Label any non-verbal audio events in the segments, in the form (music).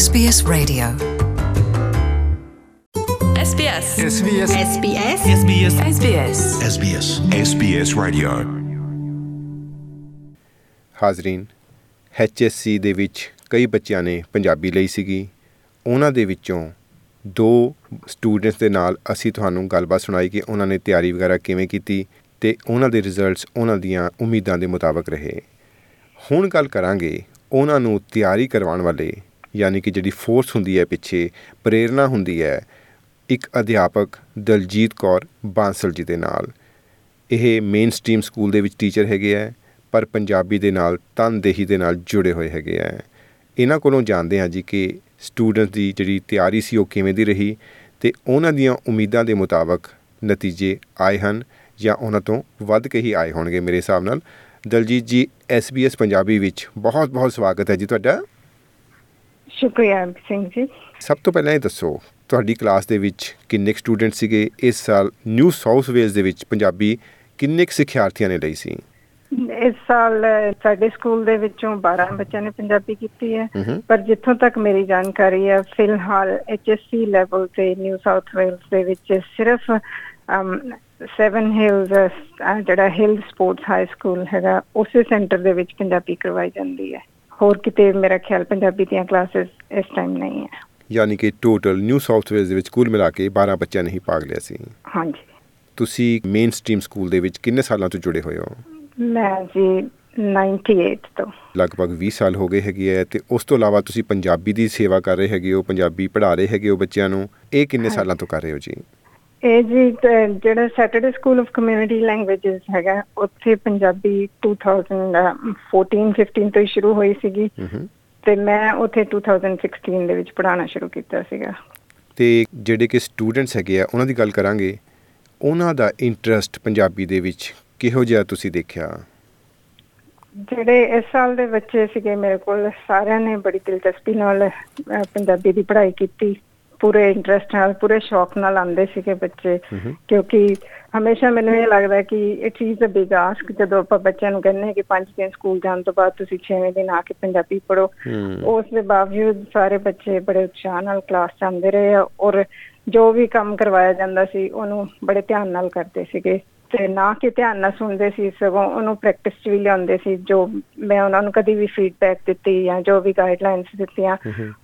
SBS Radio. SBS. SBS SBS SBS. SBS. SBS SBS Radio ਹਾਜ਼ਰੀਨ HSC ਦੇ ਵਿੱਚ ਕਈ ਬੱਚਿਆਂ ਨੇ ਪੰਜਾਬੀ ਲਈ ਸੀਗੀ ਉਹਨਾਂ ਦੇ ਵਿੱਚੋਂ ਦੋ ਸਟੂਡੈਂਟਸ ਦੇ ਨਾਲ ਅਸੀਂ ਤੁਹਾਨੂੰ ਗੱਲਬਾਤ ਸੁਣਾਈ ਕਿ ਉਹਨਾਂ ਨੇ ਤਿਆਰੀ ਵਗੈਰਾ ਕਿਵੇਂ ਕੀਤੀ ਤੇ ਉਹਨਾਂ ਦੇ ਰਿਜ਼ਲਟਸ ਉਹਨਾਂ ਦੀਆਂ ਉਮੀਦਾਂ ਦੇ ਮੁਤਾਬਕ ਰਹੇ ਹੁਣ ਗੱਲ ਕਰਾਂਗੇ ਉਹਨਾਂ ਨੂੰ ਤਿਆਰੀ ਕਰਵਾਉਣ ਵਾਲੇ ਯਾਨੀ ਕਿ ਜਿਹੜੀ ਫੋਰਸ ਹੁੰਦੀ ਹੈ ਪਿੱਛੇ, ਪ੍ਰੇਰਣਾ ਹੁੰਦੀ ਹੈ, ਇੱਕ ਅਧਿਆਪਕ ਦਲਜੀਤ ਕੌਰ ਬਾਂਸਲ ਜੀ ਦੇ ਨਾਲ। ਇਹ ਮੇਨ ਸਟ੍ਰੀਮ ਸਕੂਲ ਦੇ ਵਿੱਚ ਟੀਚਰ ਹੈਗੇ ਆ ਪਰ ਪੰਜਾਬੀ ਦੇ ਨਾਲ, ਤਨਦੇਹੀ ਦੇ ਨਾਲ ਜੁੜੇ ਹੋਏ ਹੈਗੇ ਆ ਇਹਨਾਂ ਕੋਲੋਂ ਜਾਣਦੇ ਹਾਂ ਜੀ ਕਿ ਸਟੂਡੈਂਟ ਦੀ ਜਿਹੜੀ ਤਿਆਰੀ ਸੀ ਉਹ ਕਿਵੇਂ ਦੀ ਰਹੀ ਤੇ ਉਹਨਾਂ ਦੀਆਂ ਉਮੀਦਾਂ ਦੇ ਮੁਤਾਬਕ ਨਤੀਜੇ ਆਏ ਹਨ ਜਾਂ ਉਹਨਾਂ ਤੋਂ ਵੱਧ ਕੇ ਹੀ ਆਏ ਹੋਣਗੇ ਮੇਰੇ ਹਿਸਾਬ ਨਾਲ। ਦਲਜੀਤ ਜੀ SBS ਪੰਜਾਬੀ ਵਿੱਚ ਬਹੁਤ ਬਹੁਤ ਸਵਾਗਤ ਹੈ ਜੀ ਤੁਹਾਡਾ। ਸ਼ੁਕਰੀਆ ਸਿੰਘ ਜੀ। ਸਭ ਤੋਂ ਪਹਿਲਾਂ ਇਹ ਦੱਸੋ ਤੁਹਾਡੀ ਕਲਾਸ ਦੇ ਵਿੱਚ ਕਿੰਨੇ ਸਟੂਡੈਂਟ ਸੀਗੇ? ਇਸ ਸਾਲ ਨਿਊ ਸਾਊਥ ਵੇਲਜ਼ ਦੇ ਵਿੱਚ ਪੰਜਾਬੀ ਕਿੰਨੇ ਕੁ ਸਿੱਖਿਆਰਥੀਆਂ ਨੇ ਲਈ ਸੀ? ਇਸ ਸਾਲ ਸਾਡੇ ਸਕੂਲ ਦੇ ਵਿੱਚੋਂ 12 ਬੱਚਿਆਂ ਨੇ ਪੰਜਾਬੀ ਕੀਤੀ ਹੂੰ। ਪਰ ਜਿੱਥੋਂ ਤੱਕ ਮੇਰੀ ਜਾਣਕਾਰੀ ਹੈ ਫਿਲਹਾਲ ਐਚਐਸਸੀ ਲੈਵਲ ਤੇ ਨਿਊ ਸਾਊਥ ਵੇਲਸ ਦੇ ਵਿੱਚ ਸਿਰਫ ਸੈਵਨ ਹਿਲਸ ਜਿਹੜਾ ਹਿਲ ਸਪੋਰਟਸ ਹਾਈ ਸਕੂਲ ਹੈਗਾ ਉਸੇ ਸੈਂਟਰ ਦੇ ਵਿੱਚ ਪੰਜਾਬੀ ਕਰਵਾਈ ਜਾਂਦੀ ਹੈ। ਹੋਰ ਕਿਤੇ ਮੇਰਾ ਖਿਆਲ ਪੰਜਾਬੀ ਦੀਆਂ ਕਲਾਸਿਸ ਇਸ ਟਾਈਮ ਨਹੀਂ ਹੈ। ਯਾਨੀ ਕਿ ਟੋਟਲ ਨਿਊ ਸਾਊਥ ਵੇਲਜ਼ ਦੇ ਵਿੱਚ ਕੁੱਲ ਮਿਲਾ ਕੇ 12 ਬੱਚਿਆਂ ਨੇ ਹੀ ਭਾਗ ਲਿਆ ਸੀ। ਹਾਂਜੀ। ਤੁਸੀਂ ਮੇਨ ਸਟ੍ਰੀਮ ਸਕੂਲ ਦੇ ਵਿੱਚ ਕਿੰਨੇ ਸਾਲਾਂ ਤੋਂ ਜੁੜੇ ਹੋਏ ਹੋ? ਮੈਂ ਜੀ 98 ਤੋਂ। ਲਗਭਗ 20 ਸਾਲ ਹੋ ਗਏ ਹੈਗੇ ਹੈ ਤੇ ਉਸ ਤੋਂ ਇਲਾਵਾ ਤੁਸੀਂ ਪੰਜਾਬੀ ਦੀ ਸੇਵਾ ਕਰ ਰਹੇ ਹੈਗੇ ਹੋ ਪੰਜਾਬੀ ਪੜ੍ਹਾ ਰਹੇ ਹੈਗੇ ਹੋ ਬੱਚਿਆਂ ਨੂੰ। ਇਹ ਕਿੰਨੇ। ਸਾਲਾਂ ਤੋਂ ਕਰ ਰਹੇ ਹੋ ਜੀ? ਇਹ ਜੀ ਜਿਹੜਾ Saturday school of community languages ਹੈਗਾ ਉੱਥੇ ਪੰਜਾਬੀ 2014 15 ਤੋਂ ਸ਼ੁਰੂ ਹੋਈ ਸੀਗੀ। ਤੇ ਮੈਂ ਉੱਥੇ 2016 ਦੇ ਵਿੱਚ ਪੜਾਉਣਾ ਸ਼ੁਰੂ ਕੀਤਾ ਸੀਗਾ। ਤੇ ਜਿਹੜੇ ਕਿ ਸਟੂਡੈਂਟਸ ਹੈਗੇ ਆ ਉਹਨਾਂ ਦੀ ਗੱਲ ਕਰਾਂਗੇ। ਉਹਨਾਂ ਦਾ ਇੰਟਰਸਟ ਪੰਜਾਬੀ ਦੇ ਵਿੱਚ ਕਿਹੋ ਜਿਹਾ ਤੁਸੀਂ ਦੇਖਿਆ? ਜਿਹੜੇ ਇਸ ਸਾਲ ਦੇ ਬੱਚੇ ਸੀਗੇ ਮੇਰੇ ਕੋਲ ਸਾਰਿਆਂ ਨੇ ਬੜੀ ਦਿਲਚਸਪੀ ਨਾਲ ਪੰਜਾਬੀ ਦੀ ਪੜ੍ਹਾਈ ਕੀਤੀ। ਪੂਰੇ ਇੰਟਰਸਟ ਨਾਲ ਪੂਰੇ ਸ਼ੌਕ ਨਾਲ ਆਉਂਦੇ ਸੀਗੇ ਬੱਚੇ। ਕਿਉਂਕਿ ਹਮੇਸ਼ਾ ਮੈਨੂੰ ਇਹ ਲੱਗਦਾ ਕਿ it is a big ask ਜਦੋਂ ਆਪਾਂ ਬੱਚਿਆਂ ਨੂੰ ਕਹਿੰਦੇ ਹਾਂ ਕਿ 5 ਦਿਨ ਸਕੂਲ ਜਾਣ ਤੋਂ ਬਾਅਦ ਤੁਸੀਂ 6ਵੇਂ ਦਿਨ ਆ ਕੇ ਪੰਜਾਬੀ ਪੜ੍ਹੋ ਹੂੰ ਉਸ ਦੇ ਬਾਵਜੂਦ ਸਾਰੇ ਬੱਚੇ ਬੜੇ ਉਤਸ਼ਾਹ ਨਾਲ ਕਲਾਸ ਆਉਂਦੇ ਰਹੇ ਔਰ ਜੋ ਵੀ ਕੰਮ ਕਰਵਾਇਆ ਜਾਂਦਾ ਸੀ ਉਹਨੂੰ ਬੜੇ ਧਿਆਨ ਨਾਲ ਕਰਦੇ ਸੀਗੇ। ਤੇ ਨਾ ਕਿ ਧਿਆਨ ਨਾਲ ਸੁਣਦੇ ਸੀ ਸਗੋਂ ਉਹਨੂੰ ਪ੍ਰੈਕਟਿਸ 'ਚ ਵੀ ਲਿਆਉਂਦੇ ਸੀ ਜੋ ਮੈਂ ਉਹਨਾਂ ਨੂੰ ਕਦੀ ਵੀ ਫੀਡਬੈਕ ਦਿੱਤੀ ਜਾਂ ਜੋ ਵੀ ਗਾਈਡਲਾਈਨਸ ਦਿੱਤੀਆਂ।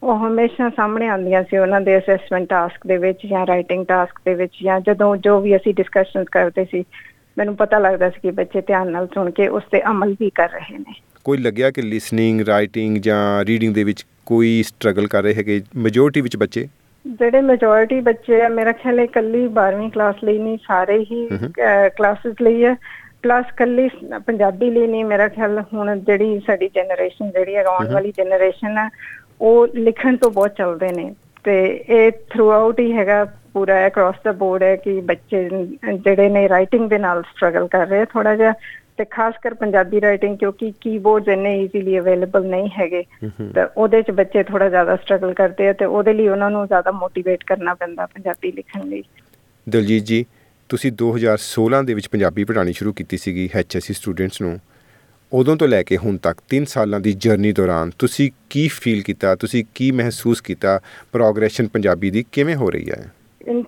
ਉਹ ਹਮੇਸ਼ਾ ਸਾਹਮਣੇ ਆਉਂਦੀਆਂ ਸੀ ਉਹਨਾਂ ਦੇ ਅਸੈਸਮੈਂਟ ਟਾਸਕ ਦੇ ਵਿੱਚ ਜਾਂ ਰਾਈਟਿੰਗ ਟਾਸਕ ਦੇ ਵਿੱਚ ਜਾਂ ਜਦੋਂ ਜੋ ਵੀ ਅਸੀਂ ਡਿਸਕਸ਼ਨਸ ਕਰਦੇ ਸੀ ਮੈਨੂੰ ਪਤਾ ਲੱਗਦਾ ਸੀ ਕਿ ਬੱਚੇ ਧਿਆਨ ਨਾਲ ਸੁਣ ਕੇ ਉਸ ਤੇ ਅਮਲ ਵੀ ਕਰ ਰਹੇ ਨੇ ਕੋਈ ਲੱਗਿਆ ਕਿ ਲਿਸਨਿੰਗ ਰਾਈਟਿੰਗ ਜਾਂ ਰੀਡਿੰਗ ਦੇ ਵਿੱਚ ਕੋਈ ਸਟਰਗਲ ਕਰ ਰਹੇ ਹੈਗੇ ਮੈਜੋਰਟੀ ਵਿੱਚ ਬੱਚੇ ਜਿਹੜੇ ਮੈਜੋਰਿਟੀ ਬੱਚੇ ਆ ਮੇਰਾ ਖਿਆਲ ਹੈ ਇਕੱਲੀ 12ਵੀਂ ਕਲਾਸ ਲਈ ਨਹੀਂ ਸਾਰੇ ਹੀ। ਕਲਾਸਿਸ ਲਈ ਹੈ ਪਲੱਸ ਕੱਲੀ ਪੰਜਾਬੀ ਲਈ ਨਹੀਂ ਮੇਰਾ ਖਿਆਲ ਹੁਣ ਜਿਹੜੀ ਸਾਡੀ ਜਨਰੇਸ਼ਨ ਜਿਹੜੀ ਹੈ ਆਉਣ। ਵਾਲੀ ਜਨਰੇਸ਼ਨ ਹੈ ਉਹ ਲਿਖਣ ਤੋਂ ਬਹੁਤ ਚੱਲਦੇ ਨੇ ਤੇ ਇਹ ਥਰੂ ਆਊਟ ਹੀ ਹੈਗਾ ਪੂਰਾ ਅਕ੍ਰੋਸ ਦਾ ਬੋਰਡ ਹੈ ਕਿ ਬੱਚੇ ਜਿਹੜੇ ਨੇ ਰਾਈਟਿੰਗ ਦੇ ਨਾਲ ਸਟਰਗਲ ਕਰ ਰਹੇ ਥੋੜਾ ਜਿਹਾ ਤੇ ਖਾਸ ਕਰ ਪੰਜਾਬੀ ਰਾਈਟਿੰਗ ਕਿਉਂਕਿ ਕੀਬੋਰਡਸ ਇੰਨੇ ਈਜ਼ੀਲੀ ਅਵੇਲੇਬਲ ਨਹੀਂ ਹੈਗੇ। ਤਾਂ ਉਹਦੇ ਚ ਬੱਚੇ ਥੋੜਾ ਜ਼ਿਆਦਾ ਸਟਰਗਲ ਕਰਦੇ ਆ ਤੇ ਉਹਦੇ ਲਈ ਉਹਨਾਂ ਨੂੰ ਜ਼ਿਆਦਾ ਮੋਟੀਵੇਟ ਕਰਨਾ ਪੈਂਦਾ ਪੰਜਾਬੀ ਲਿਖਣ ਲਈ। ਦਲਜੀਤ ਜੀ ਤੁਸੀਂ 2016 ਦੇ ਵਿੱਚ ਪੰਜਾਬੀ ਪੜ੍ਹਾਉਣੀ ਸ਼ੁਰੂ ਕੀਤੀ ਸੀਗੀ ਐਚਐਸਸੀ ਸਟੂਡੈਂਟਸ ਨੂੰ। ਉਦੋਂ ਤੋਂ ਲੈ ਕੇ ਹੁਣ ਤੱਕ 3 ਸਾਲਾਂ ਦੀ ਜਰਨੀ ਦੌਰਾਨ ਤੁਸੀਂ ਕੀ ਫੀਲ ਕੀਤਾ ਤੁਸੀਂ ਕੀ ਮਹਿਸੂਸ ਕੀਤਾ ਪ੍ਰੋਗਰੈਸ਼ਨ ਪੰਜਾਬੀ ਦੀ ਕਿਵੇਂ ਹੋ ਰਹੀ ਹੈ?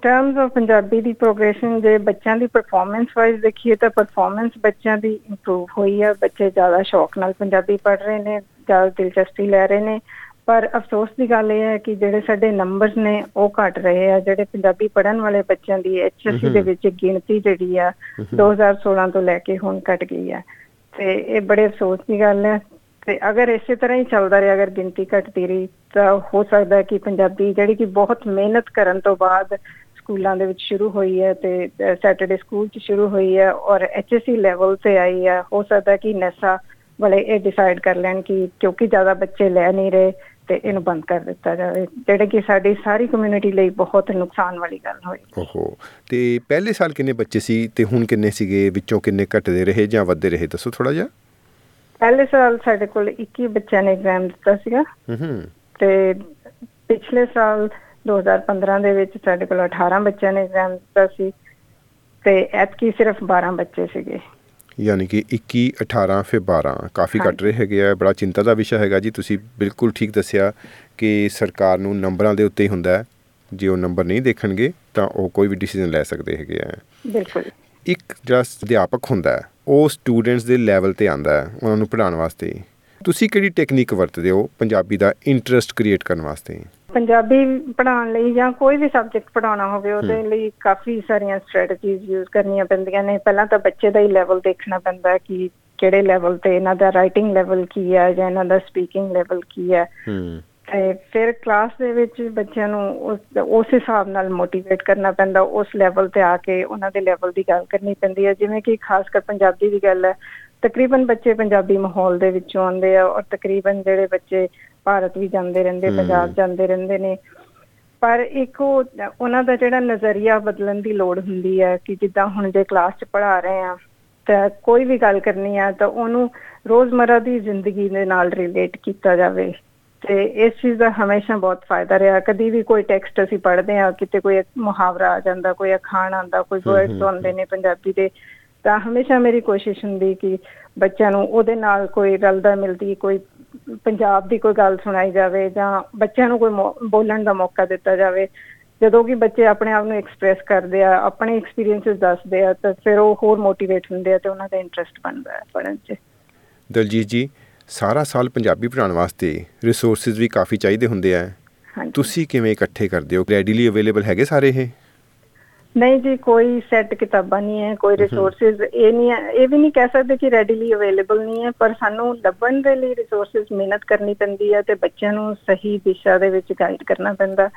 ਟਰਮਸ ਆਫ ਪੰਜਾਬੀ ਦੀ ਪ੍ਰੋਗਰੈਸ਼ਨ ਜੇ ਬੱਚਿਆਂ ਦੀ ਪਰਫਾਰਮੈਂਸ ਵਾਈਜ਼ ਦੇਖੀਏ ਤਾਂ ਪਰਫਾਰਮੈਂਸ ਬੱਚਿਆਂ ਦੀ ਇੰਪਰੂਵ ਹੋਈ ਹੈ ਬੱਚੇ ਜ਼ਿਆਦਾ ਸ਼ੌਕ ਨਾਲ ਪੰਜਾਬੀ ਪੜ੍ਹ ਰਹੇ ਨੇ ਜ਼ਿਆਦਾ ਦਿਲਚਸਪੀ ਲੈ ਰਹੇ ਨੇ। ਪਰ ਅਫਸੋਸ ਦੀ ਗੱਲ ਇਹ ਹੈ ਕਿ ਜਿਹੜੇ ਸਾਡੇ ਨੰਬਰਸ ਨੇ ਉਹ ਘਟ ਰਹੇ ਆ। ਜਿਹੜੇ ਪੰਜਾਬੀ ਪੜ੍ਹਨ ਵਾਲੇ ਬੱਚਿਆਂ ਦੀ ਐਚਐਸਸੀ ਦੇ। ਵਿੱਚ ਗਿਣਤੀ ਜਿਹੜੀ ਆ ਹਮਮ। 2016 ਤੋਂ ਲੈ ਕੇ ਹੁਣ ਘਟ ਗਈ ਆ। ਤੇ ਇਹ ਬੜੇ ਅਫਸੋਸ ਦੀ ਗੱਲ ਹੈ ਤੇ ਅਗਰ ਇਸੇ ਤਰ੍ਹਾਂ ਹੀ ਚੱਲਦਾ ਰਿਹਾ ਅਗਰ ਗਿਣਤੀ ਘਟਦੀ ਰਹੀ ਤਾਂ ਹੋ ਸਕਦਾ ਹੈ ਕਿ ਪੰਜਾਬੀ ਜਿਹੜੀ ਕਿ ਬਹੁਤ ਮਿਹਨਤ ਕਰਨ ਤੋਂ ਬਾਅਦ ਸਕੂਲਾਂ ਦੇ ਵਿੱਚ ਸ਼ੁਰੂ ਹੋਈ ਹੈ ਤੇ ਸੈਟਰਡੇ ਸਕੂਲ 'ਚ ਸ਼ੁਰੂ ਹੋਈ ਹੈ ਔਰ ਐਚਐਸਸੀ ਲੈਵਲ ਤੇ ਆਈ ਹੈ। ਹੋ ਸਕਦਾ ਕਿ ਨੈਸਾ ਵਾਲੇ ਇਹ ਡਿਸਾਈਡ ਕਰ ਲੈਣ ਕਿ ਕਿਉਂਕਿ ਜ਼ਿਆਦਾ ਬੱਚੇ ਲੈ ਨਹੀਂ ਰਹੇ ਤੇ ਇਹਨੂੰ ਬੰਦ ਕਰ ਦਿੱਤਾ ਜਾਵੇ। ਜਿਹੜੇ ਕਿ ਸਾਡੀ ਸਾਰੀ ਕਮਿਊਨਿਟੀ ਲਈ ਬਹੁਤ ਨੁਕਸਾਨ ਵਾਲੀ ਗੱਲ ਹੋਈ। ਓਹੋ। ਤੇ ਪਹਿਲੇ ਸਾਲ ਕਿੰਨੇ ਬੱਚੇ ਸੀ ਤੇ ਹੁਣ ਕਿੰਨੇ ਸੀਗੇ? ਵਿੱਚੋਂ ਕਿੰਨੇ ਘਟਦੇ ਰਹੇ ਜਾਂ ਵੱਧਦੇ ਰਹੇ? ਦੱਸੋ ਥੋੜਾ ਜਿਹਾ। ਪਹਿਲੇ ਸਾਲ ਸਾਡੇ ਕੋਲ 21 ਬੱਚਿਆਂ ਨੇ ਐਗਜ਼ਾਮ ਦਿੱਤਾ ਸੀਗਾ। ਹੂੰ ਹੂੰ। ਤੇ ਪਿਛਲੇ ਸਾਲ 2015 ਦੇ ਵਿੱਚ ਸਾਡੇ ਕੋਲ 18 ਬੱਚਿਆਂ ਨੇ ਐਗਜ਼ਾਮ ਦਿੱਤਾ ਸੀ ਤੇ ਐਤਕੀ ਸਿਰਫ 12 ਬੱਚੇ ਸੀਗੇ। ਯਾਨੀ ਕਿ 21 18 ਫਿਰ 12 ਕਾਫੀ ਘੱਟ ਰਹੇ ਹੈਗੇ ਆ। ਬੜਾ ਚਿੰਤਾ ਦਾ ਵਿਸ਼ਾ ਹੈਗਾ ਜੀ। ਤੁਸੀਂ ਬਿਲਕੁਲ ਠੀਕ ਦੱਸਿਆ ਕਿ ਸਰਕਾਰ ਨੂੰ ਨੰਬਰਾਂ ਦੇ ਉੱਤੇ ਹੀ ਹੁੰਦਾ ਹੈ। ਜੇ ਉਹ ਨੰਬਰ ਨਹੀਂ ਦੇਖਣਗੇ ਤਾਂ ਉਹ ਕੋਈ ਵੀ ਡਿਸੀਜਨ ਲੈ ਸਕਦੇ ਹੈਗੇ ਆ। ਬਿਲਕੁਲ। ਇੱਕ ਜਿਹੜਾ ਅਧਿਆਪਕ ਹੁੰਦਾ ਹੈ ਉਹ ਸਟੂਡੈਂਟਸ ਦੇ ਲੈਵਲ ਤੇ ਆਂਦਾ ਹੈ ਉਹਨਾਂ ਨੂੰ ਪੜ੍ਹਾਉਣ ਵਾਸਤੇ। ਤੁਸੀਂ ਕਿਹੜੀ ਟੈਕਨੀਕ ਵਰਤਦੇ ਹੋ ਪੰਜਾਬੀ ਦਾ ਇੰਟਰਸਟ ਕ੍ਰੀਏਟ ਕਰਨ ਵਾਸਤੇ? ਪੰਜਾਬੀ ਪੜ੍ਹਾਉਣ ਲਈ ਜਾਂ ਕੋਈ ਵੀ ਸਬਜੈਕਟ ਪੜ੍ਹਾਉਣਾ ਹੋਵੇ ਉਹਦੇ ਲਈ ਕਾਫੀ ਸਾਰੀਆਂ ਸਟ੍ਰੈਟਜੀਜ਼ ਯੂਜ਼ ਕਰਨੀਆਂ ਪੈਂਦੀਆਂ ਨੇ। ਪਹਿਲਾਂ ਤਾਂ ਬੱਚੇ ਦਾ ਹੀ ਲੈਵਲ ਦੇਖਣਾ ਪੈਂਦਾ ਹੈ ਕਿ ਕਿਹੜੇ ਲੈਵਲ ਤੇ ਇਹਨਾਂ ਦਾ ਰਾਈਟਿੰਗ ਲੈਵਲ ਕੀ ਹੈ ਜਾਂ ਇਹਨਾਂ ਦਾ ਸਪੀਕਿੰਗ ਲੈਵਲ ਕੀ ਹੈ। ਹੂੰ। ਤੇ ਫਿਰ ਕਲਾਸ ਦੇ ਵਿੱਚ ਬੱਚਿਆਂ ਨੂੰ ਉਸ ਉਸ ਹਿਸਾਬ ਨਾਲ ਮੋਟੀਵੇਟ ਕਰਨਾ ਪੈਂਦਾ। ਉਸ ਲੈਵਲ ਤੇ ਆ ਕੇ ਉਹਨਾਂ ਦੇ ਲੈਵਲ ਦੀ ਗੱਲ ਕਰਨੀ ਪੈਂਦੀ ਹੈ। ਜਿਵੇਂ ਕਿ ਖਾਸ ਕਰ ਪੰਜਾਬੀ ਦੀ ਗੱਲ ਹੈ ਤਕਰੀਬਨ ਬੱਚੇ ਪੰਜਾਬੀ ਮਾਹੌਲ ਦੇ ਵਿੱਚੋਂ ਆਉਂਦੇ ਆ ਔਰ ਤਕਰੀਬਨ ਜਿਹੜੇ ਬੱਚੇ ਭਾਰਤ ਵੀ ਜਾਂਦੇ ਰਹਿੰਦੇ। ਪੰਜਾਬ ਜਾਂਦੇ ਰਹਿੰਦੇ ਨੇ। ਪਰ ਇੱਕ ਉਹ ਉਹਨਾਂ ਦਾ ਜਿਹੜਾ ਨਜ਼ਰੀਆ ਬਦਲਣ ਦੀ ਲੋੜ ਹੁੰਦੀ ਹੈ ਕਿ ਜਿੱਦਾਂ ਹੁਣ ਜੇ ਕਲਾਸ 'ਚ ਪੜ੍ਹਾ ਰਹੇ ਆ ਤਾਂ ਕੋਈ ਵੀ ਗੱਲ ਕਰਨੀ ਆ ਤਾਂ ਉਹਨੂੰ ਰੋਜ਼ਮਰਰਾ ਦੀ ਜ਼ਿੰਦਗੀ ਦੇ ਨਾਲ ਰਿਲੇਟ ਕੀਤਾ ਜਾਵੇ। ਤੇ ਇਸ ਚੀਜ਼ ਦਾ ਹਮੇਸ਼ਾ ਬਹੁਤ ਫਾਇਦਾ ਰਿਹਾ। ਕਦੀ ਵੀ ਕੋਈ ਟੈਕਸਟ ਅਸੀਂ ਪੜ੍ਹਦੇ ਆ ਕਿਤੇ ਕੋਈ ਮੁਹਾਵਰਾ ਆ ਜਾਂਦਾ ਕੋਈ ਅਖਾਣ ਆਉਂਦਾ ਕੋਈ ਵਰਡਸ ਆਉਂਦੇ ਨੇ ਪੰਜਾਬੀ ਦੇ ਤਾਂ ਹਮੇਸ਼ਾ ਮੇਰੀ ਕੋਸ਼ਿਸ਼ ਹੁੰਦੀ ਕਿ ਬੱਚਿਆਂ ਨੂੰ ਉਹਦੇ ਨਾਲ ਕੋਈ ਰਲਦਾ ਮਿਲਦੀ ਕੋਈ ਪੰਜਾਬ ਦੀ ਕੋਈ ਗੱਲ ਸੁਣਾਈ ਜਾਵੇ ਜਾਂ ਬੱਚਿਆਂ ਨੂੰ ਕੋਈ ਬੋਲਣ ਦਾ ਮੌਕਾ ਦਿੱਤਾ ਜਾਵੇ। ਜਦੋਂ ਕਿ ਬੱਚੇ ਆਪਣੇ ਆਪ ਨੂੰ ਐਕਸਪ੍ਰੈਸ ਕਰਦੇ ਆ ਆਪਣੇ ਐਕਸਪੀਰੀਐਂਸਸ ਦੱਸਦੇ ਆ ਤਾਂ ਫਿਰ ਉਹ ਹੋਰ ਮੋਟੀਵੇਟ ਹੁੰਦੇ ਆ ਤੇ ਉਹਨਾਂ ਦਾ ਇੰਟਰਸਟ ਬਣਦਾ ਹੈ ਪੜ੍ਹਨ 'ਚ। ਦਲਜੀਤ ਜੀ ਸਾਰਾ ਸਾਲ ਪੰਜਾਬੀ ਪੜ੍ਹਾਉਣ ਵਾਸਤੇ ਰਿਸੋਰਸਿਸ ਵੀ ਕਾਫੀ ਚਾਹੀਦੇ ਹੁੰਦੇ ਆ। ਤੁਸੀਂ ਕਿਵੇਂ ਇਕੱਠੇ ਕਰਦੇ ਹੋ? ਰੈਡੀਲੀ ਅਵੇਲੇਬਲ ਹੈਗੇ ਸਾਰੇ ਇਹ? ਨਹੀਂ ਜੀ ਕੋਈ ਸੈੱਟ ਕਿਤਾਬਾਂ ਨਹੀਂ ਹੈ ਕੋਈ ਰਿਸੋਰਸਸ ਇਹ ਨਹੀਂ ਹੈ। ਇਹ ਵੀ ਨਹੀਂ ਕਹਿ ਸਕਦੇ ਕਿ ਰੈਡੀਲੀ ਅਵੇਲੇਬਲ ਨਹੀਂ ਹੈ ਪਰ ਸਾਨੂੰ ਲੱਭਣ ਦੇ ਲਈ ਰਿਸੋਰਸਸ ਮਿਹਨਤ ਕਰਨੀ ਪੈਂਦੀ ਹੈ ਤੇ ਬੱਚਿਆਂ ਨੂੰ ਸਹੀ ਦਿਸ਼ਾ ਦੇ ਵਿੱਚ ਗਾਈਡ ਕਰਨਾ ਪੈਂਦਾ।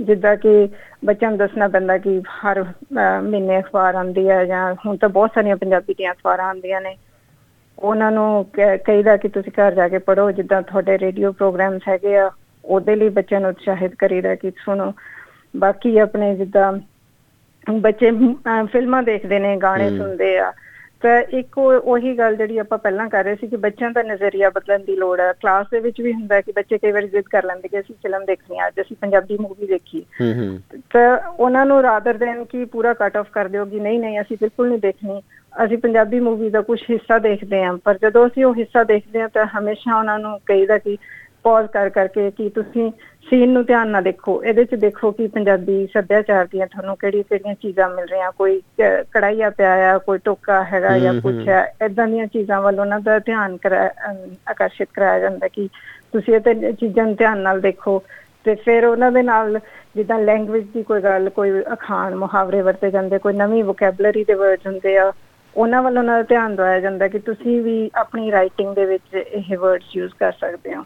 ਜਿੱਦਾਂ ਕਿ ਬੱਚਿਆਂ ਨੂੰ ਦੱਸਣਾ ਪੈਂਦਾ ਕਿ ਹਰ ਮਹੀਨੇ ਅਖਬਾਰ ਆਉਂਦੀ ਹੈ ਜਾਂ ਹੁਣ ਤਾਂ ਬਹੁਤ ਸਾਰੀਆਂ ਪੰਜਾਬੀ ਦੀਆਂ ਅਖਬਾਰਾਂ ਆਉਂਦੀਆਂ ਨੇ। ਉਹਨਾਂ ਨੂੰ ਕਹੀਦਾ ਕਿ ਤੁਸੀਂ ਘਰ ਜਾ ਕੇ ਪੜ੍ਹੋ ਜਿੱਦਾਂ ਤੁਹਾਡੇ ਰੇਡੀਓ ਪ੍ਰੋਗਰਾਮਸ ਹੈਗੇ ਆ ਉਹਦੇ ਲਈ ਬੱਚਿਆਂ ਨੂੰ ਉਤਸ਼ਾਹਿਤ ਕਰੀਦਾ ਕਿ ਸੁਣੋ। ਬਾਕੀ ਆਪਣੇ ਜਿੱਦਾਂ ਬੱਚੇ ਫਿਲਮਾਂ ਦੇਖਦੇ ਨੇ ਗਾਣੇ। ਸੁਣਦੇ ਆ। ਤਾਂ ਇੱਕ ਉਹ- ਗੱਲ ਜਿਹੜੀ ਆਪਾਂ ਪਹਿਲਾਂ ਕਰ ਰਹੇ ਸੀ ਕਿ ਬੱਚਿਆਂ ਦਾ ਨਜ਼ਰੀਆ ਬਦਲਣ ਦੀ ਲੋੜ ਹੈ ਕਲਾਸ ਦੇ ਵਿੱਚ ਵੀ ਹੁੰਦਾ ਕਿ ਬੱਚੇ ਕਈ ਵਾਰ ਜ਼ਿੱਦ ਕਰ ਲੈਂਦੇ ਕਿ ਅਸੀਂ ਫਿਲਮ ਦੇਖਣੀ ਆ ਅੱਜ ਅਸੀਂ ਪੰਜਾਬੀ ਮੂਵੀ ਦੇਖੀ। ਹੂੰ ਹੂੰ। ਤਾਂ ਉਹਨਾਂ ਨੂੰ ਰਾਦਰ ਦੇਨ ਕਿ ਪੂਰਾ ਕੱਟ ਆਫ ਕਰ ਦਿਓ ਕਿ ਨਹੀਂ ਨਹੀਂ ਅਸੀਂ ਬਿਲਕੁਲ ਨਹੀਂ ਦੇਖਣੀ। ਅਸੀਂ ਪੰਜਾਬੀ ਮੂਵੀ ਦਾ ਕੁਝ ਹਿੱਸਾ ਦੇਖਦੇ ਹਾਂ ਪਰ ਜਦੋਂ ਅਸੀਂ ਉਹ ਹਿੱਸਾ ਦੇਖਦੇ ਹਾਂ ਤਾਂ ਹਮੇਸ਼ਾ ਉਹਨਾਂ ਨੂੰ ਕਹੀਦਾ ਕਿ ਪੌਜ਼ ਕਰ ਕਰਕੇ ਕਿ ਤੁਸੀਂ ਸੀਨ ਨੂੰ ਧਿਆਨ ਨਾਲ ਦੇਖੋ। ਇਹਦੇ 'ਚ ਦੇਖੋ ਕਿ ਪੰਜਾਬੀ ਸੱਭਿਆਚਾਰ ਦੀਆਂ ਤੁਹਾਨੂੰ ਕਿਹੜੀ ਕਿਹੜੀਆਂ ਚੀਜ਼ਾਂ ਮਿਲ ਰਹੀਆਂ। ਕੋਈ ਕੜਾਈਆ ਪਿਆ ਆ ਕੋਈ ਟੋਕਾ ਹੈਗਾ ਜਾਂ ਕੁਝ। ਹੈ। ਇਦਾਂ ਦੀਆਂ ਚੀਜ਼ਾਂ ਵੱਲ ਉਹਨਾਂ ਦਾ ਧਿਆਨ ਆਕਰਸ਼ਿਤ ਕਰਾਇਆ ਜਾਂਦਾ ਕਿ ਤੁਸੀਂ ਇਹ ਤੇ ਚੀਜ਼ਾਂ ਧਿਆਨ ਨਾਲ ਦੇਖੋ ਤੇ ਫਿਰ ਉਹਨਾਂ ਦੇ ਨਾਲ ਜਿੱਦਾਂ ਲੈਂਗੁਏਜ ਦੀ ਕੋਈ ਗੱਲ ਕੋਈ ਅਖਾਣ ਮੁਹਾਵਰੇ ਵਰਤੇ ਜਾਂਦੇ ਕੋਈ ਨਵੀਂ ਵੋਕੈਬਲਰੀ ਦੇ ਵਰਡਸ ਹੁੰਦੇ ਆ ਉਹਨਾਂ ਵੱਲ ਉਹਨਾਂ ਦਾ ਧਿਆਨ ਦਵਾਇਆ ਜਾਂਦਾ ਕਿ ਤੁਸੀਂ ਵੀ ਆਪਣੀ ਰਾਈਟਿੰਗ ਦੇ ਵਿੱਚ ਇਹ ਵਰਡਸ ਯੂਜ਼ ਕਰ ਸਕਦੇ ਹੋ।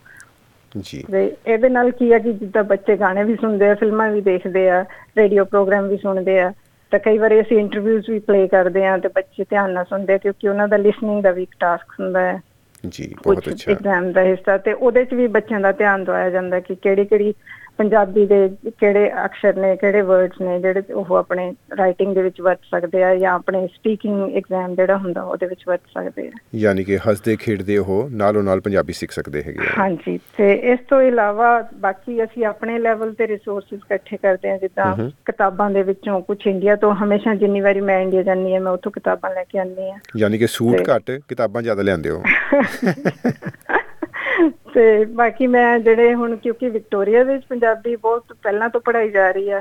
ਜੀ। ਤੇ ਇਹਦੇ ਨਾਲ ਕੀ ਹੈ ਕਿ ਜਿੱਦਾਂ ਬੱਚੇ ਗਾਣੇ ਵੀ ਸੁਣਦੇ ਆ ਫਿਲਮਾਂ ਵੀ ਦੇਖਦੇ ਆ ਰੇਡੀਓ ਪ੍ਰੋਗਰਾਮ ਵੀ ਸੁਣਦੇ ਆ ਤਾਂ ਕਈ ਵਾਰੀ ਅਸੀਂ ਇੰਟਰਵਿਊਜ਼ ਵੀ ਪਲੇ ਕਰਦੇ ਆ ਤੇ ਬੱਚੇ ਧਿਆਨ ਨਾਲ ਸੁਣਦੇ ਆ ਕਿਉਂਕਿ ਉਹਨਾਂ ਦਾ ਲਿਸਨਿੰਗ ਦਾ ਵੀ ਇੱਕ ਟਾਸਕ ਹੁੰਦਾ ਹੈ। ਜੀ ਬਹੁਤ ਅੱਛਾ। ਐਗਜ਼ਾਮ ਦਾ ਹਿੱਸਾ ਤੇ ਉਹਦੇ 'ਚ ਵੀ ਬੱਚਿਆਂ ਦਾ ਧਿਆਨ ਦਵਾਇਆ ਜਾਂਦਾ ਕਿ ਕਿਹੜੀ ਕਿਹੜੀ ਪੰਜਾਬੀ ਦੇ ਕਿਹੜੇ ਅਕਸ਼ਰ ਨੇ ਕਿਹੜੇ ਵਰਡਸ ਨੇ ਜਿਹੜੇ ਉਹ ਆਪਣੇ ਰਾਈਟਿੰਗ ਦੇ ਵਿੱਚ ਵਰਤ ਸਕਦੇ ਆ ਜਾਂ ਆਪਣੇ ਸਪੀਕਿੰਗ ਐਗਜ਼ਾਮ ਜਿਹੜਾ ਹੁੰਦਾ ਉਹਦੇ ਵਿੱਚ ਵਰਤ ਸਕਦੇ ਆ। ਯਾਨੀ ਕਿ ਹੱਸਦੇ ਖੇਡਦੇ ਉਹ ਨਾਲੋਂ ਨਾਲ ਪੰਜਾਬੀ ਸਿੱਖ ਸਕਦੇ ਹੈਗੇ ਆ। ਹਾਂਜੀ ਤੇ ਇਸ ਤੋਂ ਇਲਾਵਾ ਬਾਕੀ ਅਸੀਂ ਆਪਣੇ ਲੈਵਲ ਤੇ ਰਿਸੋਰਸਸ ਇਕੱਠੇ ਕਰਦੇ ਹਾਂ ਜਿੱਦਾਂ। ਕਿਤਾਬਾਂ ਦੇ ਵਿੱਚੋਂ ਕੁਝ ਇੰਡੀਆ ਤੋਂ ਹਮੇਸ਼ਾ ਜਿੰਨੀ ਵਾਰੀ ਮੈਂ ਇੰਡੀਆ ਜਾਂਦੀ ਹਾਂ ਮੈਂ ਉੱਥੋਂ ਕਿਤਾਬਾਂ ਲੈ ਕੇ ਆਉਂਦੀ ਹਾਂ। ਯਾਨੀ ਕਿ ਸੂਟ ਘੱਟ ਕਿਤਾਬਾਂ ਜ਼ਿਆਦਾ ਲਿਆਂਦੇ ਹੋ। (laughs) ਤੇ ਬਾਕੀ ਮੈਂ ਜਿਹੜੇ ਹੁਣ ਕਿਉਂਕਿ ਵਿਕਟੋਰੀਆ ਵਿੱਚ ਪੰਜਾਬੀ ਬਹੁਤ ਪਹਿਲਾਂ ਤੋਂ ਪੜ੍ਹਾਈ ਜਾ ਰਹੀ ਹੈ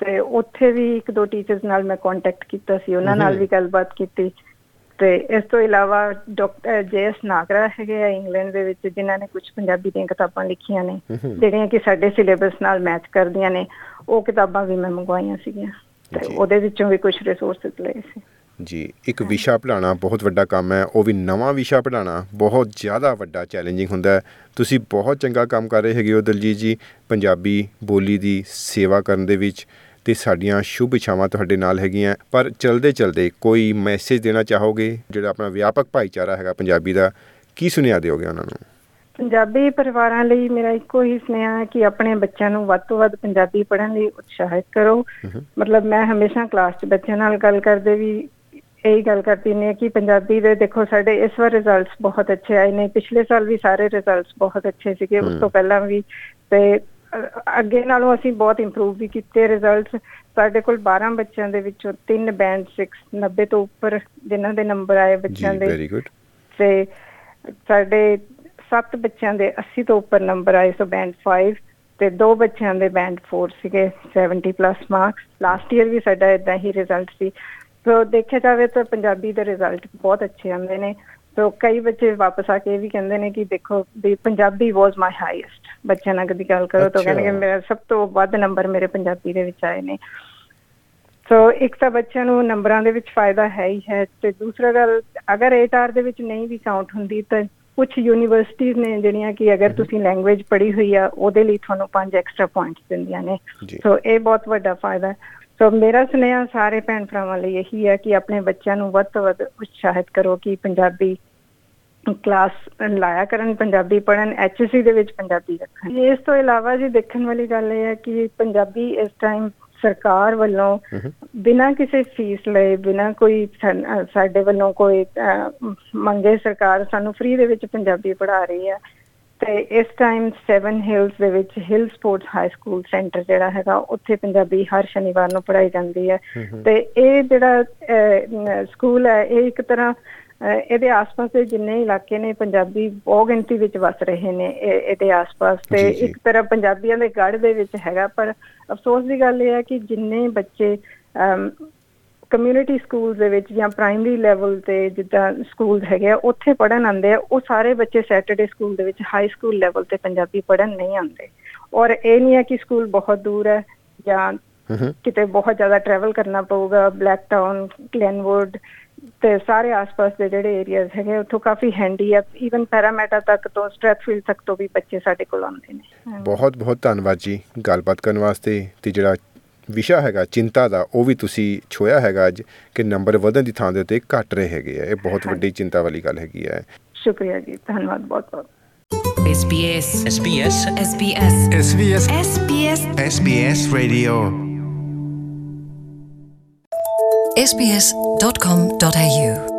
ਤੇ ਉੱਥੇ ਵੀ ਇੱਕ ਦੋ ਟੀਚਰਸ ਨਾਲ ਮੈਂ ਕੰਟੈਕਟ ਕੀਤਾ ਸੀ ਉਹਨਾਂ ਨਾਲ। ਵੀ ਗੱਲਬਾਤ ਕੀਤੀ ਤੇ ਇਸ ਤੋਂ ਇਲਾਵਾ ਡਾਕਟਰ ਜੇਐਸ ਨਾਗਰਾ ਹੈਗੇ ਆ ਇੰਗਲੈਂਡ ਦੇ ਵਿੱਚ ਜਿਨ੍ਹਾਂ ਨੇ ਕੁਝ ਪੰਜਾਬੀ ਦੀਆਂ ਕਿਤਾਬਾਂ ਲਿਖੀਆਂ ਨੇ। ਜਿਹੜੀਆਂ ਕਿ ਸਾਡੇ ਸਿਲੇਬਸ ਨਾਲ ਮੈਚ ਕਰਦੀਆਂ ਨੇ ਉਹ ਕਿਤਾਬਾਂ ਵੀ ਮੈਂ ਮੰਗਵਾਈਆਂ ਸੀਗੀਆਂ ਤੇ। ਉਹਦੇ ਵਿੱਚੋਂ ਵੀ ਕੁਝ ਰਿਸੋਰਸਸ ਲਏ ਸੀ ਜੀ ਇੱਕ ਵਿਸ਼ਾ ਪੜ੍ਹਾਉਣਾ ਬਹੁਤ ਵੱਡਾ ਕੰਮ ਹੈ ਉਹ ਵੀ ਨਵਾਂ ਵਿਸ਼ਾ ਪੜ੍ਹਾਉਣਾ ਬਹੁਤ ਜ਼ਿਆਦਾ ਵੱਡਾ ਚੈਲੰਜਿੰਗ ਹੁੰਦਾ ਹੈ। ਤੁਸੀਂ ਬਹੁਤ ਚੰਗਾ ਕੰਮ ਕਰ ਰਹੇ ਹੈਗੇ ਹੋ ਦਲਜੀਤ ਜੀ ਪੰਜਾਬੀ ਬੋਲੀ ਦੀ ਸੇਵਾ ਕਰਨ ਦੇ ਵਿੱਚ ਤੇ ਸਾਡੀਆਂ ਸ਼ੁਭ ਇੱਛਾਵਾਂ ਤੁਹਾਡੇ ਨਾਲ ਹੈਗੀਆਂ। ਪਰ ਚਲਦੇ ਚਲਦੇ ਕੋਈ ਮੈਸੇਜ ਦੇਣਾ ਚਾਹੋਗੇ? ਜਿਹੜਾ ਆਪਣਾ ਵਿਆਪਕ ਭਾਈਚਾਰਾ ਹੈਗਾ ਪੰਜਾਬੀ ਦਾ ਕੀ ਸੁਨੇਹਾ ਦਿਓਗੇ ਉਹਨਾਂ ਨੂੰ? ਪੰਜਾਬੀ ਪਰਿਵਾਰਾਂ ਲਈ ਮੇਰਾ ਇੱਕੋ ਹੀ ਸੁਨੇਹਾ ਹੈ ਕਿ ਆਪਣੇ ਬੱਚਿਆਂ ਨੂੰ ਵੱਧ ਤੋਂ ਵੱਧ ਪੰਜਾਬੀ ਪੜ੍ਹਨ ਲਈ ਉਤਸ਼ਾਹਿਤ ਕਰੋ। ਮਤਲਬ ਮੈਂ ਹਮੇਸ਼ਾ ਕਲਾਸ 'ਚ ਬੱਚਿਆਂ ਨਾਲ ਗੱਲ ਕਰਦੇ ਵੀ ਇਹੀ ਗੱਲ ਕਰਦੀ ਨੇ ਕਿ ਪੰਜਾਬੀ ਦੇ ਦੇਖੋ ਸਾਡੇ ਇਸ ਵਾਰ ਰਿਜ਼ਲਟਸ ਬਹੁਤ ਅੱਛੇ ਆਏ ਨੇ ਪਿਛਲੇ ਸਾਲ ਵੀ ਸਾਰੇ ਰਿਜ਼ਲਟਸ ਬਹੁਤ ਅੱਛੇ ਸੀਗੇ ਉਸ। ਤੋਂ ਪਹਿਲਾਂ ਵੀ ਤੇ ਅੱਗੇ ਨਾਲੋਂ ਅਸੀਂ ਬਹੁਤ ਇੰਪਰੂਵ ਵੀ ਕੀਤੇ ਰਿਜ਼ਲਟਸ ਸਾਡੇ ਕੋਲ 12 ਬੱਚਿਆਂ ਦੇ ਵਿੱਚੋਂ 3 ਬੈਂਡ 6 90 ਤੋਂ ਉੱਪਰ ਜਿਨ੍ਹਾਂ ਦੇ ਨੰਬਰ ਆਏ ਬੱਚਿਆਂ ਦੇ। ਵੈਰੀ ਗੁੱਡ ਤੇ ਸਾਡੇ 7 ਬੱਚਿਆਂ ਦੇ 80 ਤੋਂ ਉੱਪਰ ਨੰਬਰ ਆਏ ਸੋ ਬੈਂਡ 5 ਤੇ ਦੋ ਬੱਚਿਆਂ ਦੇ ਬੈਂਡ 4 ਸੀਗੇ 70 ਪਲੱਸ ਮਾਰਕਸ ਲਾਸਟ ਈਅਰ ਵੀ ਸਾਡਾ ਇਦਾਂ ਹੀ ਰਿਜ਼ਲਟ ਸੀ। ਸੋ ਦੇਖਿਆ ਜਾਵੇ ਤਾਂ ਪੰਜਾਬੀ ਦੇ ਰਿਜ਼ਲਟ ਬਹੁਤ ਅੱਛੇ ਆਉਂਦੇ ਨੇ। ਸੋ ਕਈ ਬੱਚੇ ਵਾਪਸ ਆ ਕੇ ਇਹ ਵੀ ਕਹਿੰਦੇ ਨੇ ਕਿ ਦੇਖੋ ਵੀ ਪੰਜਾਬੀ ਵਾਸ ਮਾਈ ਹਾਈਐਸਟ ਬੱਚਿਆਂ ਨਾਲ ਕਦੀ ਗੱਲ ਕਰੋ ਤਾਂ। ਕਹਿੰਦੇ ਕਿ ਮੇਰਾ ਸਭ ਤੋਂ ਵੱਧ ਨੰਬਰ ਮੇਰੇ ਪੰਜਾਬੀ ਦੇ ਵਿੱਚ ਆਏ ਨੇ। ਸੋ ਇੱਕ ਤਾਂ ਬੱਚਿਆਂ ਨੂੰ ਨੰਬਰਾਂ ਦੇ ਵਿੱਚ ਫਾਇਦਾ ਹੈ ਹੀ ਹੈ ਤੇ ਦੂਸਰਾ ਗੱਲ ਅਗਰ 8R ਦੇ ਵਿੱਚ ਨਹੀਂ ਵੀ ਕਾਊਂਟ ਹੁੰਦੀ ਤਾਂ ਕੁਝ ਯੂਨੀਵਰਸਿਟੀਆਂ ਨੇ ਜਿਹੜੀਆਂ ਕਿ ਅਗਰ ਤੁਸੀਂ ਲੈਂਗੁਏਜ ਪੜ੍ਹੀ ਹੋਈ ਆ ਉਹਦੇ ਲਈ ਤੁਹਾਨੂੰ 5 ਐਕਸਟਰਾ ਪੁਆਇੰਟਸ ਦਿੰਦੀਆਂ ਨੇ। ਸੋ ਇਹ ਬਹੁਤ ਵੱਡਾ ਫਾਇਦਾ ਹੈ। ਸੋ ਮੇਰਾ ਸੁਨੇਹਾ ਸਾਰੇ ਭੈਣ ਭਰਾਵਾਂ ਲਈ ਇਹੀ ਹੈ ਕਿ ਆਪਣੇ ਬੱਚਿਆਂ ਨੂੰ ਵੱਧ ਤੋਂ ਵੱਧ ਉਤਸ਼ਾਹਿਤ ਕਰੋ ਕਿ ਪੰਜਾਬੀ ਕਲਾਸ ਲਾਇਆ ਕਰਨ ਪੰਜਾਬੀ ਪੜਨ ਐਚਐਸਸੀ ਦੇ ਵਿੱਚ ਪੰਜਾਬੀ ਰੱਖਣ। ਇਸ ਤੋਂ ਇਲਾਵਾ ਜੀ ਦੇਖਣ ਵਾਲੀ ਗੱਲ ਇਹ ਹੈ ਕਿ ਪੰਜਾਬੀ ਇਸ ਟਾਈਮ ਸਰਕਾਰ ਵੱਲੋਂ ਬਿਨਾਂ ਕਿਸੇ ਫੀਸ ਲਏ ਬਿਨਾਂ ਕੋਈ ਸਾਡੇ ਵੱਲੋਂ ਕੋਈ ਮੰਗੇ ਸਰਕਾਰ ਸਾਨੂੰ ਫ੍ਰੀ ਦੇ ਵਿੱਚ ਪੰਜਾਬੀ ਪੜ੍ਹਾ ਰਹੀ ਹੈ। ਤੇ ਇਸ ਟਾਈਮ 7 ਹਿਲਸ ਦੇ ਵਿੱਚ hill sports high school centre ਜਿਹੜਾ ਹੈਗਾ ਉੱਥੇ ਪੰਜਾਬੀ ਹਰ ਸ਼ਨੀਵਾਰ ਨੂੰ ਪੜ੍ਹਾਈ ਜਾਂਦੀ ਹੈ। ਤੇ ਇਹ ਜਿਹੜਾ ਸਕੂਲ ਹੈ ਇਹ ਇੱਕ ਤਰ੍ਹਾਂ ਇਹਦੇ ਆਸ-ਪਾਸ ਦੇ ਜਿੰਨੇ ਇਲਾਕੇ ਨੇ ਪੰਜਾਬੀ ਬਹੁ ਗਿਣਤੀ ਵਿੱਚ ਵਸ ਰਹੇ ਨੇ ਇਹ- ਇਹਦੇ ਆਸ-ਪਾਸ। ਤੇ। ਇੱਕ ਤਰ੍ਹਾਂ ਪੰਜਾਬੀਆਂ ਦੇ ਗੜ ਦੇ ਵਿੱਚ ਹੈਗਾ ਪਰ ਅਫਸੋਸ ਦੀ ਗੱਲ ਇਹ ਹੈ ਕਿ ਜਿੰਨੇ ਬੱਚੇ ਕਮਿਊਨਿਟੀ ਸਕੂਲਸ ਦੇ ਵਿੱਚ ਜਾਂ ਪ੍ਰਾਇਮਰੀ ਲੈਵਲ ਤੇ ਜਿੱਦਾਂ ਸਕੂਲ ਹੈਗੇ ਆ ਉੱਥੇ ਪੜਨ ਆਉਂਦੇ ਆ। ਉਹ ਸਾਰੇ ਬੱਚੇ ਸੈਟਰਡੇ ਸਕੂਲ ਦੇ ਵਿੱਚ ਹਾਈ ਸਕੂਲ ਲੈਵਲ ਤੇ ਪੰਜਾਬੀ ਪੜਨ ਨਹੀਂ ਆਉਂਦੇ। ਔਰ ਇਹ ਨਹੀਂ ਹੈ ਕਿ ਸਕੂਲ ਬਹੁਤ ਦੂਰ ਹੈ ਜਾਂ ਕਿਤੇ ਬਹੁਤ ਜ਼ਿਆਦਾ ਟਰੈਵਲ ਕਰਨਾ ਪਊਗਾ ਬਲੈਕ ਟਾਊਨ ਗਲੈਨਵੁੱਡ ਤੇ ਸਾਰੇ ਆਸ-ਪਾਸ ਦੇ ਜਿਹੜੇ ਏਰੀਆਜ਼ ਹੈਗੇ ਉੱਥੋਂ ਕਾਫੀ ਹੈਂਡੀ ਆ। ਈਵਨ ਪੈਰਾਮੈਟਾ ਤੱਕ ਤੋਂ ਸਟ੍ਰੈਥਫੀਲਡ ਤੱਕ ਤੋਂ ਵੀ ਬੱਚੇ ਸਾਡੇ ਕੋਲ ਆਉਂਦੇ ਨੇ। ਬਹੁਤ ਬਹੁਤ ਧੰਨਵਾਦ ਜੀ ਗੱਲਬਾਤ ਕਰਨ ਵਾਸਤੇ ਤੇ ਜਿਹੜਾ ਵਿਸ਼ਾ ਹੈਗਾ ਚਿੰਤਾ ਦਾ ਉਹ ਵੀ ਤੁਸੀਂ ਛੋਇਆ ਹੈਗਾ ਅੱਜ ਕਿ ਨੰਬਰ ਵਧਣ ਦੀ ਥਾਂ ਦੇ ਉੱਤੇ ਘਟ ਰਹੇ ਹੈਗੇ ਆ। ਇਹ ਬਹੁਤ ਵੱਡੀ ਚਿੰਤਾ ਵਾਲੀ ਗੱਲ ਹੈਗੀ ਹੈ ਸ਼ੁਕਰੀਆ ਜੀ ਧੰਨਵਾਦ ਬਹੁਤ ਬਹੁਤ। SBS SBS SBS SBS SBS SBS Radio sbs.com.au